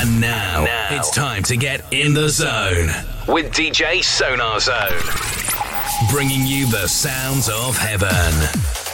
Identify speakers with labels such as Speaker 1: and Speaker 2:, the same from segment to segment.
Speaker 1: And now, now, it's time to get in the zone with DJ Sonar Zone, bringing you the sounds of heaven.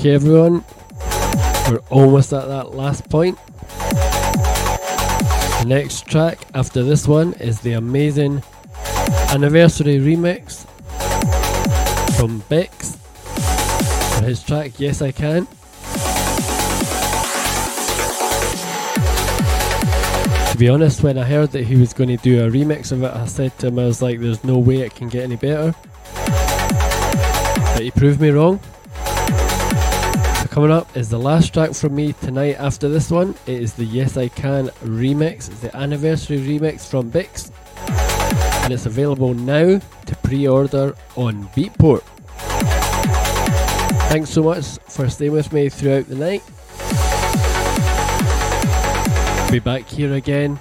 Speaker 2: Okay, everyone, we're almost at that last point. The next track after this one is the amazing anniversary remix from Bix for his track Yes I Can. To be honest, when I heard that he was going to do a remix of it, I said to him, I was like, there's no way it can get any better. But he proved me wrong. Coming up is the last track from me tonight after this one. It is the Yes I Can remix. It's the anniversary remix from Bix. And it's available now to pre-order on Beatport. Thanks so much for staying with me throughout the night. Be back here again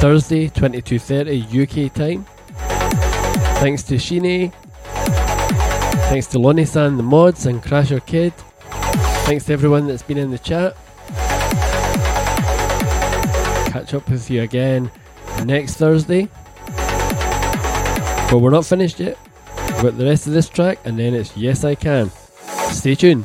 Speaker 2: Thursday, 22.30 UK time. Thanks to Shine. Thanks to Lonnie San, the mods, and Crasher Kid. Thanks to everyone that's been in the chat. Catch up with you again next Thursday. But we're not finished yet. We've got the rest of this track, and then it's Yes I Can. Stay tuned.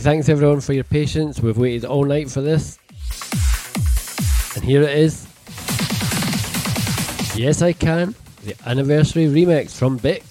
Speaker 2: Thanks everyone for your patience. We've waited all night for this. And here it is. Yes, I can. The anniversary remix from Bix.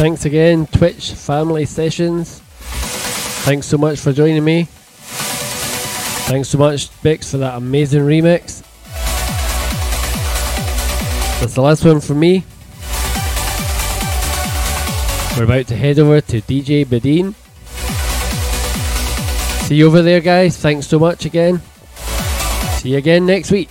Speaker 2: Thanks again, Twitch Family Sessions. Thanks so much for joining me. Thanks so much, Bix, for that amazing remix. That's the last one from me. We're about to head over to DJ Bedeen. See you over there, guys. Thanks so much again. See you again next week.